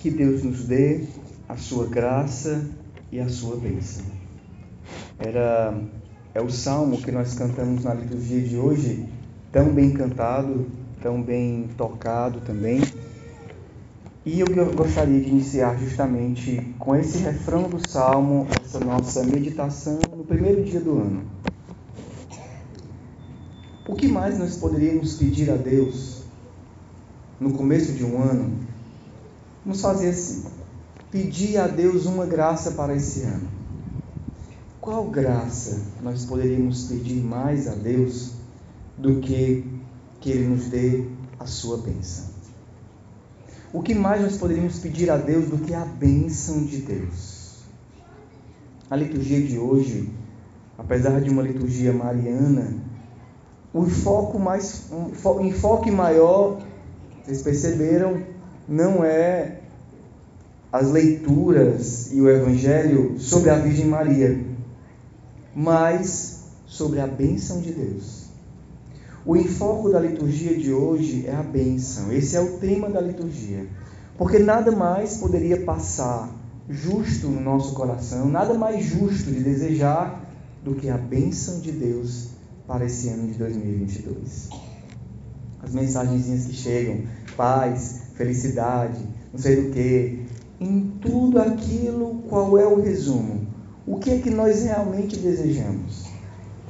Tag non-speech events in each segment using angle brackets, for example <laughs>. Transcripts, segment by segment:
que Deus nos dê a sua graça e a sua bênção. Era é o salmo que nós cantamos na liturgia de hoje, tão bem cantado, tão bem tocado também. E eu gostaria de iniciar justamente com esse refrão do salmo, essa nossa meditação no primeiro dia do ano. O que mais nós poderíamos pedir a Deus no começo de um ano? Vamos fazer assim: pedir a Deus uma graça para esse ano. Qual graça nós poderíamos pedir mais a Deus do que que Ele nos dê a sua bênção? O que mais nós poderíamos pedir a Deus do que a bênção de Deus? A liturgia de hoje, apesar de uma liturgia mariana, o foco mais, um enfoque maior, vocês perceberam, não é as leituras e o Evangelho sobre a Virgem Maria, mas sobre a bênção de Deus. O enfoque da liturgia de hoje é a bênção, esse é o tema da liturgia, porque nada mais poderia passar justo no nosso coração, nada mais justo de desejar do que a bênção de Deus para esse ano de 2022. As mensagenzinhas que chegam, paz, felicidade, não sei do que, em tudo aquilo, qual é o resumo? O que é que nós realmente desejamos?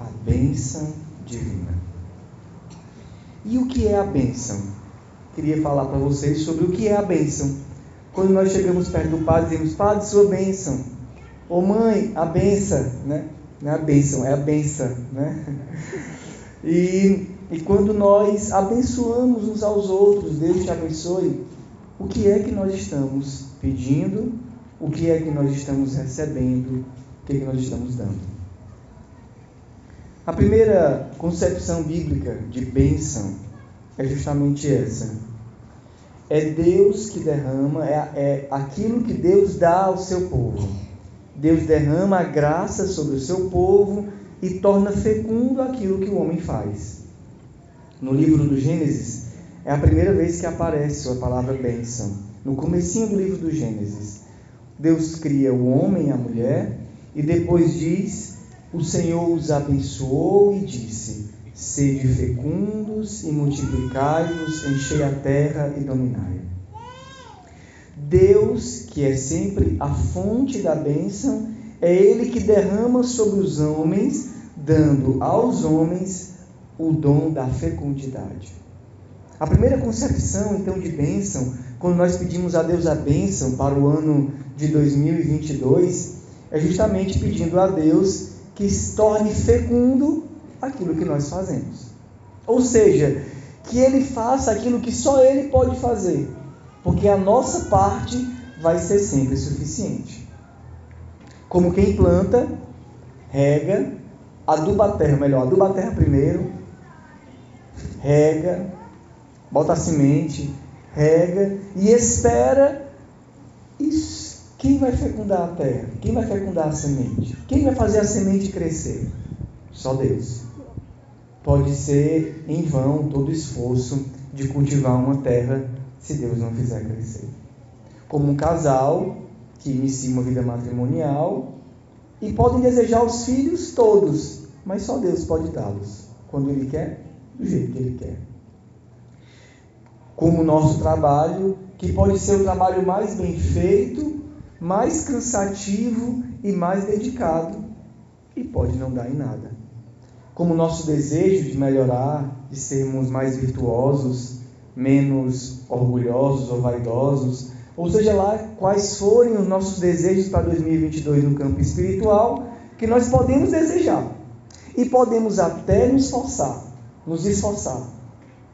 A bênção divina. E o que é a bênção? Queria falar para vocês sobre o que é a bênção. Quando nós chegamos perto do Padre, dizemos, Padre, sua bênção. Ô mãe, a bênção, né? Não é a bênção, é a benção. Né? <laughs> E, e quando nós abençoamos uns aos outros, Deus te abençoe, o que é que nós estamos pedindo? O que é que nós estamos recebendo? O que é que nós estamos dando? A primeira concepção bíblica de bênção é justamente essa. É Deus que derrama, é, é aquilo que Deus dá ao seu povo. Deus derrama a graça sobre o seu povo e torna fecundo aquilo que o homem faz. No livro do Gênesis, é a primeira vez que aparece a palavra bênção. No comecinho do livro do Gênesis, Deus cria o homem e a mulher e depois diz: O Senhor os abençoou e disse: Sede fecundos e multiplicai-vos, enchei a terra e dominai. Deus, que é sempre a fonte da bênção, é Ele que derrama sobre os homens, dando aos homens o dom da fecundidade. A primeira concepção, então, de bênção, quando nós pedimos a Deus a bênção para o ano de 2022, é justamente pedindo a Deus que se torne fecundo aquilo que nós fazemos. Ou seja, que Ele faça aquilo que só Ele pode fazer porque a nossa parte vai ser sempre suficiente. Como quem planta, rega, aduba a terra, melhor, aduba a terra primeiro, rega, bota a semente, rega e espera isso. Quem vai fecundar a terra? Quem vai fecundar a semente? Quem vai fazer a semente crescer? Só Deus. Pode ser em vão todo esforço de cultivar uma terra se Deus não fizer crescer. Como um casal que inicia uma vida matrimonial e podem desejar os filhos todos, mas só Deus pode dá-los quando Ele quer, do jeito que Ele quer. Como o nosso trabalho, que pode ser o trabalho mais bem feito, mais cansativo e mais dedicado, e pode não dar em nada. Como o nosso desejo de melhorar, de sermos mais virtuosos, menos orgulhosos ou vaidosos, ou seja lá quais forem os nossos desejos para 2022 no campo espiritual, que nós podemos desejar e podemos até nos esforçar, nos esforçar,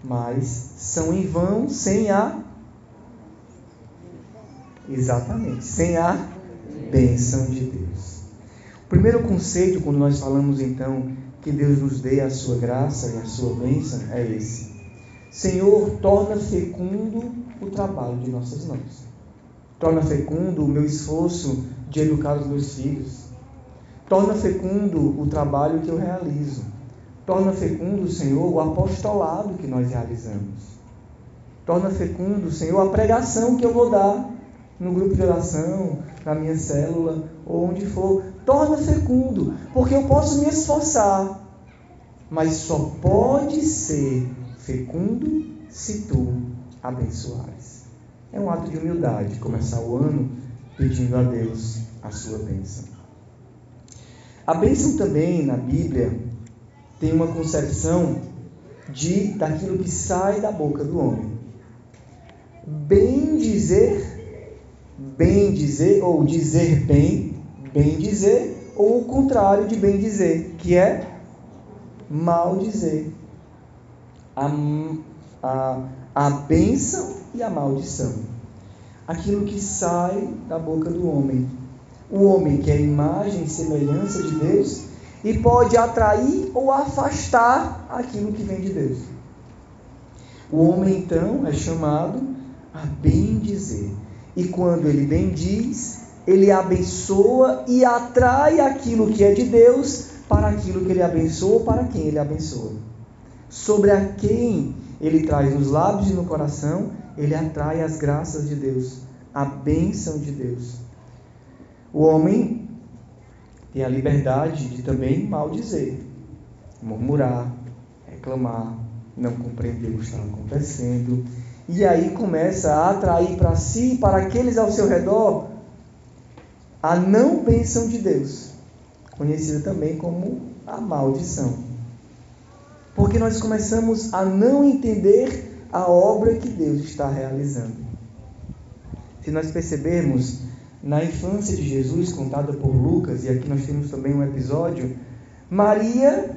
mas são em vão sem a exatamente, sem a bênção de Deus. O primeiro conceito quando nós falamos então que Deus nos dê a sua graça e a sua bênção é esse Senhor, torna fecundo o trabalho de nossas mãos. Torna fecundo o meu esforço de educar os meus filhos. Torna fecundo o trabalho que eu realizo. Torna fecundo, Senhor, o apostolado que nós realizamos. Torna fecundo, Senhor, a pregação que eu vou dar no grupo de oração, na minha célula, ou onde for. Torna fecundo, porque eu posso me esforçar, mas só pode ser fecundo se tu abençoares. É um ato de humildade começar o ano pedindo a Deus a sua bênção. A bênção também na Bíblia tem uma concepção de daquilo que sai da boca do homem. Bem dizer, bem dizer ou dizer bem, bem dizer ou o contrário de bem dizer, que é mal dizer. A, a, a bênção e a maldição. Aquilo que sai da boca do homem. O homem que é a imagem e semelhança de Deus e pode atrair ou afastar aquilo que vem de Deus. O homem então é chamado a bem dizer. E quando ele bendiz, ele abençoa e atrai aquilo que é de Deus para aquilo que ele abençoa, para quem ele abençoa. Sobre a quem ele traz nos lábios e no coração, ele atrai as graças de Deus, a bênção de Deus. O homem tem a liberdade de também maldizer, murmurar, reclamar, não compreender o que está acontecendo. E aí começa a atrair para si, para aqueles ao seu redor, a não bênção de Deus, conhecida também como a maldição. Porque nós começamos a não entender a obra que Deus está realizando. Se nós percebermos na infância de Jesus, contada por Lucas, e aqui nós temos também um episódio, Maria,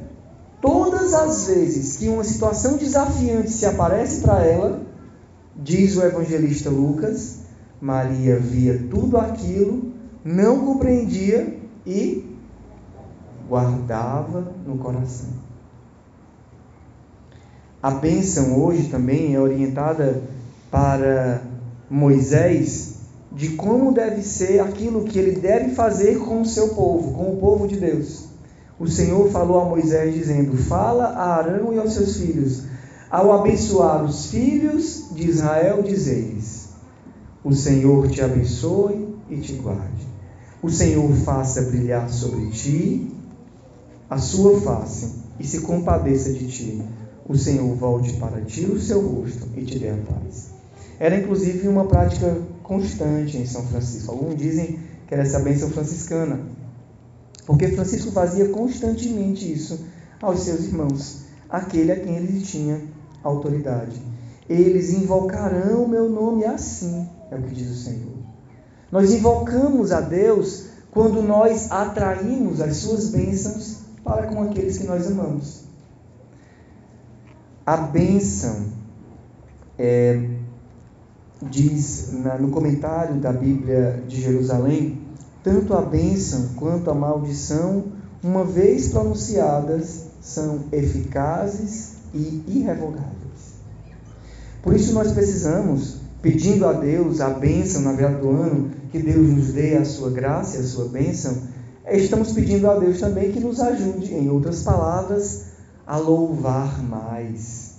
todas as vezes que uma situação desafiante se aparece para ela, diz o evangelista Lucas, Maria via tudo aquilo, não compreendia e guardava no coração. A bênção hoje também é orientada para Moisés de como deve ser aquilo que ele deve fazer com o seu povo, com o povo de Deus. O Senhor falou a Moisés dizendo: Fala a Arão e aos seus filhos, ao abençoar os filhos de Israel, dizeis: O Senhor te abençoe e te guarde. O Senhor faça brilhar sobre ti a sua face e se compadeça de ti o Senhor volte para ti o seu rosto e te dê a paz. Era inclusive uma prática constante em São Francisco. Alguns dizem que era essa bênção franciscana, porque Francisco fazia constantemente isso aos seus irmãos, aquele a quem ele tinha autoridade. Eles invocarão o meu nome assim, é o que diz o Senhor. Nós invocamos a Deus quando nós atraímos as suas bênçãos para com aqueles que nós amamos. A bênção, é, diz na, no comentário da Bíblia de Jerusalém, tanto a bênção quanto a maldição, uma vez pronunciadas, são eficazes e irrevogáveis. Por isso nós precisamos, pedindo a Deus a bênção na virada do ano, que Deus nos dê a sua graça e a sua bênção, estamos pedindo a Deus também que nos ajude, em outras palavras, a louvar mais,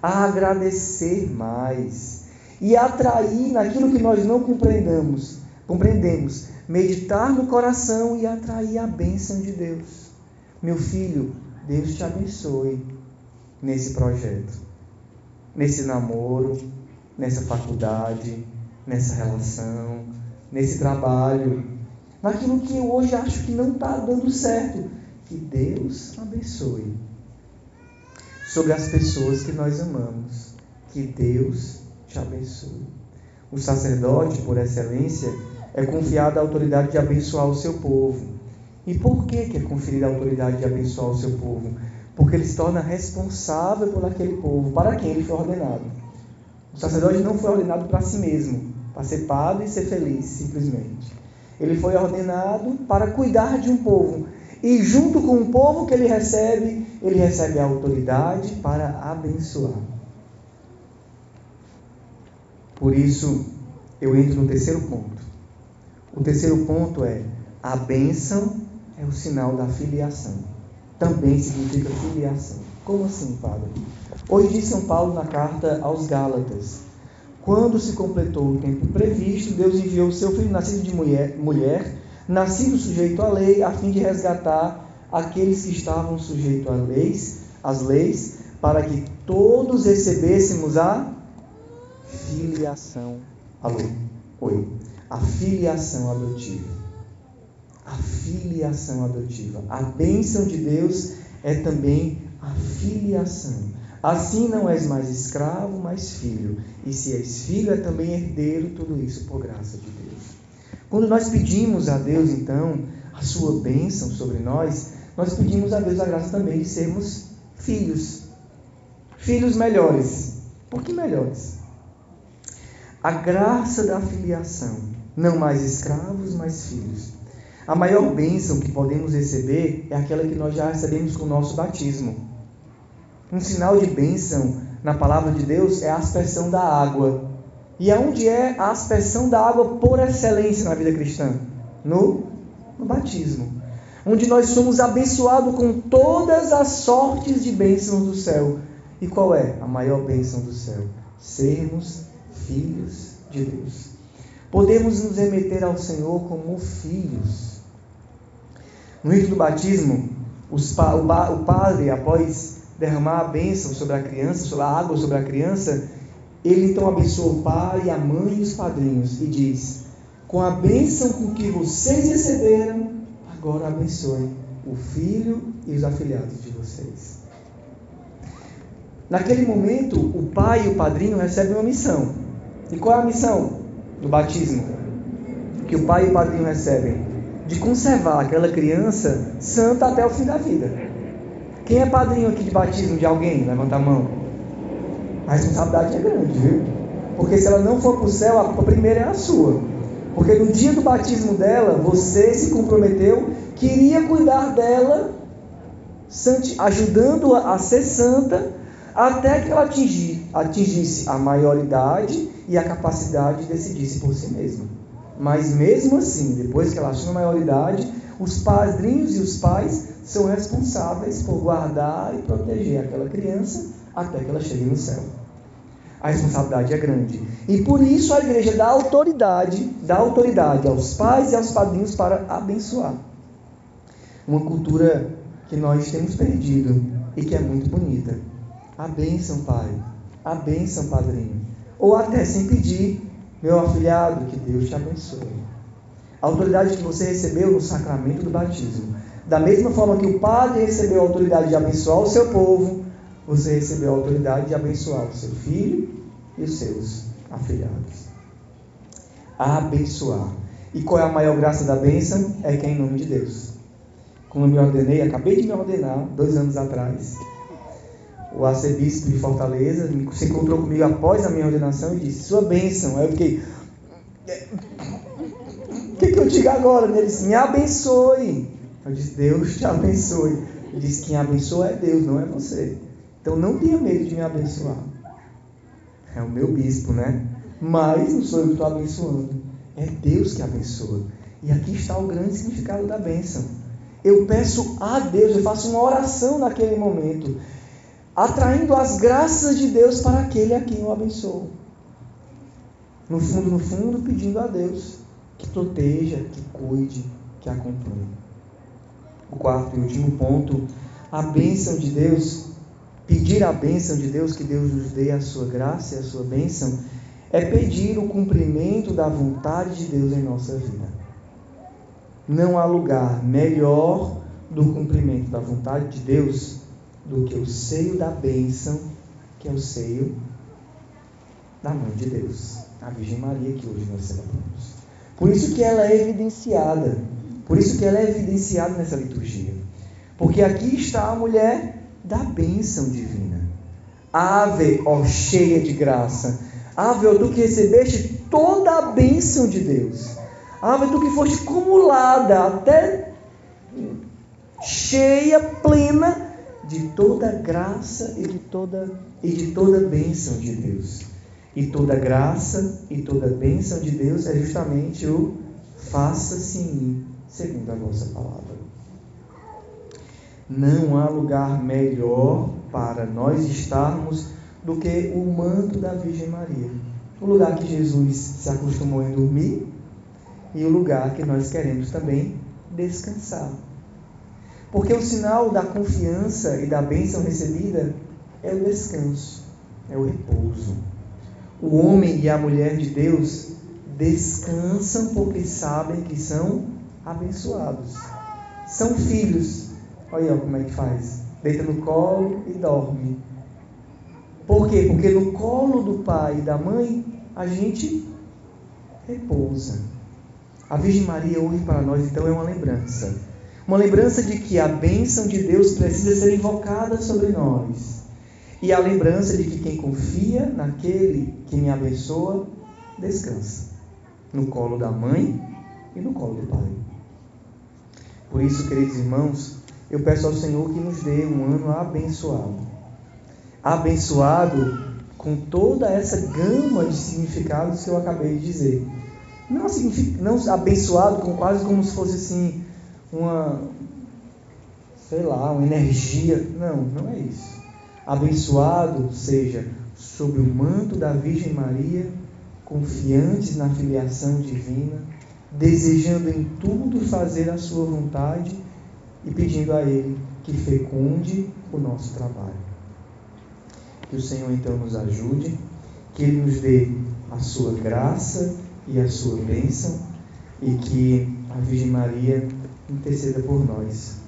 a agradecer mais e atrair naquilo que nós não compreendamos, compreendemos, meditar no coração e atrair a bênção de Deus. Meu filho, Deus te abençoe nesse projeto, nesse namoro, nessa faculdade, nessa relação, nesse trabalho, naquilo que eu hoje acho que não está dando certo. Que Deus abençoe sobre as pessoas que nós amamos. Que Deus abençoe. O sacerdote, por excelência, é confiado a autoridade de abençoar o seu povo. E por que, que é conferida a autoridade de abençoar o seu povo? Porque ele se torna responsável por aquele povo, para quem ele foi ordenado. O sacerdote não foi ordenado para si mesmo, para ser padre e ser feliz, simplesmente. Ele foi ordenado para cuidar de um povo. E junto com o povo que ele recebe, ele recebe a autoridade para abençoar. Por isso, eu entro no terceiro ponto. O terceiro ponto é: a bênção é o sinal da filiação. Também significa filiação. Como assim, Padre? Hoje diz São Paulo na carta aos Gálatas: Quando se completou o tempo previsto, Deus enviou o seu filho, nascido de mulher, mulher, nascido sujeito à lei, a fim de resgatar aqueles que estavam sujeitos às leis, às leis, para que todos recebêssemos a filiação. Alô? Oi. A filiação adotiva. A filiação adotiva. A bênção de Deus é também a filiação. Assim não és mais escravo, mas filho. E se és filho, é também herdeiro, tudo isso por graça de Deus. Quando nós pedimos a Deus, então, a sua bênção sobre nós, nós pedimos a Deus a graça também de sermos filhos. Filhos melhores. Por que melhores? A graça da filiação. Não mais escravos, mas filhos. A maior bênção que podemos receber é aquela que nós já recebemos com o nosso batismo. Um sinal de bênção na palavra de Deus é a aspersão da água. E aonde é a aspersão da água por excelência na vida cristã? No, no batismo. Onde nós somos abençoados com todas as sortes de bênçãos do céu. E qual é a maior bênção do céu? Sermos filhos de Deus. Podemos nos remeter ao Senhor como filhos. No rito do batismo, os, o, o padre, após derramar a bênção sobre a criança, sobre a água sobre a criança, ele então abençoa o pai, a mãe e os padrinhos e diz: Com a bênção com que vocês receberam, agora abençoem o filho e os afilhados de vocês. Naquele momento, o pai e o padrinho recebem uma missão. E qual é a missão do batismo? Que o pai e o padrinho recebem? De conservar aquela criança santa até o fim da vida. Quem é padrinho aqui de batismo de alguém? Levanta a mão. A responsabilidade é grande, viu? Porque se ela não for para o céu, a primeira é a sua. Porque no dia do batismo dela, você se comprometeu que iria cuidar dela, ajudando-a a ser santa, até que ela atingir, atingisse a maioridade e a capacidade de decidir por si mesma. Mas mesmo assim, depois que ela assume a maioridade, os padrinhos e os pais são responsáveis por guardar e proteger aquela criança até que ela chegue no céu. A responsabilidade é grande. E por isso a igreja dá autoridade, dá autoridade aos pais e aos padrinhos para abençoar. Uma cultura que nós temos perdido e que é muito bonita. A bênção, pai. A bênção, padrinho. Ou até sem pedir, meu afilhado, que Deus te abençoe. A autoridade que você recebeu no sacramento do batismo da mesma forma que o Padre recebeu a autoridade de abençoar o seu povo, você recebeu a autoridade de abençoar o seu filho e os seus afilhados. Abençoar. E qual é a maior graça da bênção? É que é em nome de Deus. Como eu me ordenei, acabei de me ordenar, dois anos atrás, o arcebispo de Fortaleza se encontrou comigo após a minha ordenação e disse: Sua bênção. Aí eu fiquei. O que, que eu digo agora? Ele disse: Me abençoe. Eu disse, Deus te abençoe. Ele disse, quem abençoa é Deus, não é você. Então não tenha medo de me abençoar. É o meu bispo, né? Mas não sou eu que estou abençoando. É Deus que abençoa. E aqui está o grande significado da bênção. Eu peço a Deus, eu faço uma oração naquele momento, atraindo as graças de Deus para aquele a quem eu abençoo. No fundo, no fundo, pedindo a Deus que proteja, que cuide, que acompanhe o quarto e último ponto, a bênção de Deus, pedir a bênção de Deus, que Deus nos dê a sua graça e a sua bênção, é pedir o cumprimento da vontade de Deus em nossa vida. Não há lugar melhor do cumprimento da vontade de Deus do que o seio da bênção, que é o seio da mãe de Deus, a Virgem Maria que hoje nós celebramos. Por isso que ela é evidenciada por isso que ela é evidenciada nessa liturgia. Porque aqui está a mulher da bênção divina. Ave, ó cheia de graça. Ave, ó tu que recebeste toda a bênção de Deus. Ave, tu que foste cumulada até cheia, plena de toda graça e de toda e de toda bênção de Deus. E toda graça e toda bênção de Deus é justamente o faça-se em mim segundo a vossa palavra. Não há lugar melhor para nós estarmos do que o manto da Virgem Maria. o lugar que Jesus se acostumou em dormir e o lugar que nós queremos também descansar. Porque o sinal da confiança e da bênção recebida é o descanso, é o repouso. O homem e a mulher de Deus descansam porque sabem que são abençoados. São filhos. Olha como é que faz. Deita no colo e dorme. Por quê? Porque no colo do pai e da mãe a gente repousa. A Virgem Maria hoje para nós então é uma lembrança. Uma lembrança de que a bênção de Deus precisa ser invocada sobre nós. E a lembrança de que quem confia naquele que me abençoa, descansa. No colo da mãe e no colo do pai. Por isso, queridos irmãos, eu peço ao Senhor que nos dê um ano abençoado. Abençoado com toda essa gama de significados que eu acabei de dizer. Não, não abençoado com quase como se fosse assim uma sei lá, uma energia. Não, não é isso. Abençoado seja sob o manto da Virgem Maria, confiantes na filiação divina, desejando em tudo fazer a sua vontade e pedindo a Ele que fecunde o nosso trabalho. Que o Senhor então nos ajude, que Ele nos dê a sua graça e a sua bênção e que a Virgem Maria interceda por nós.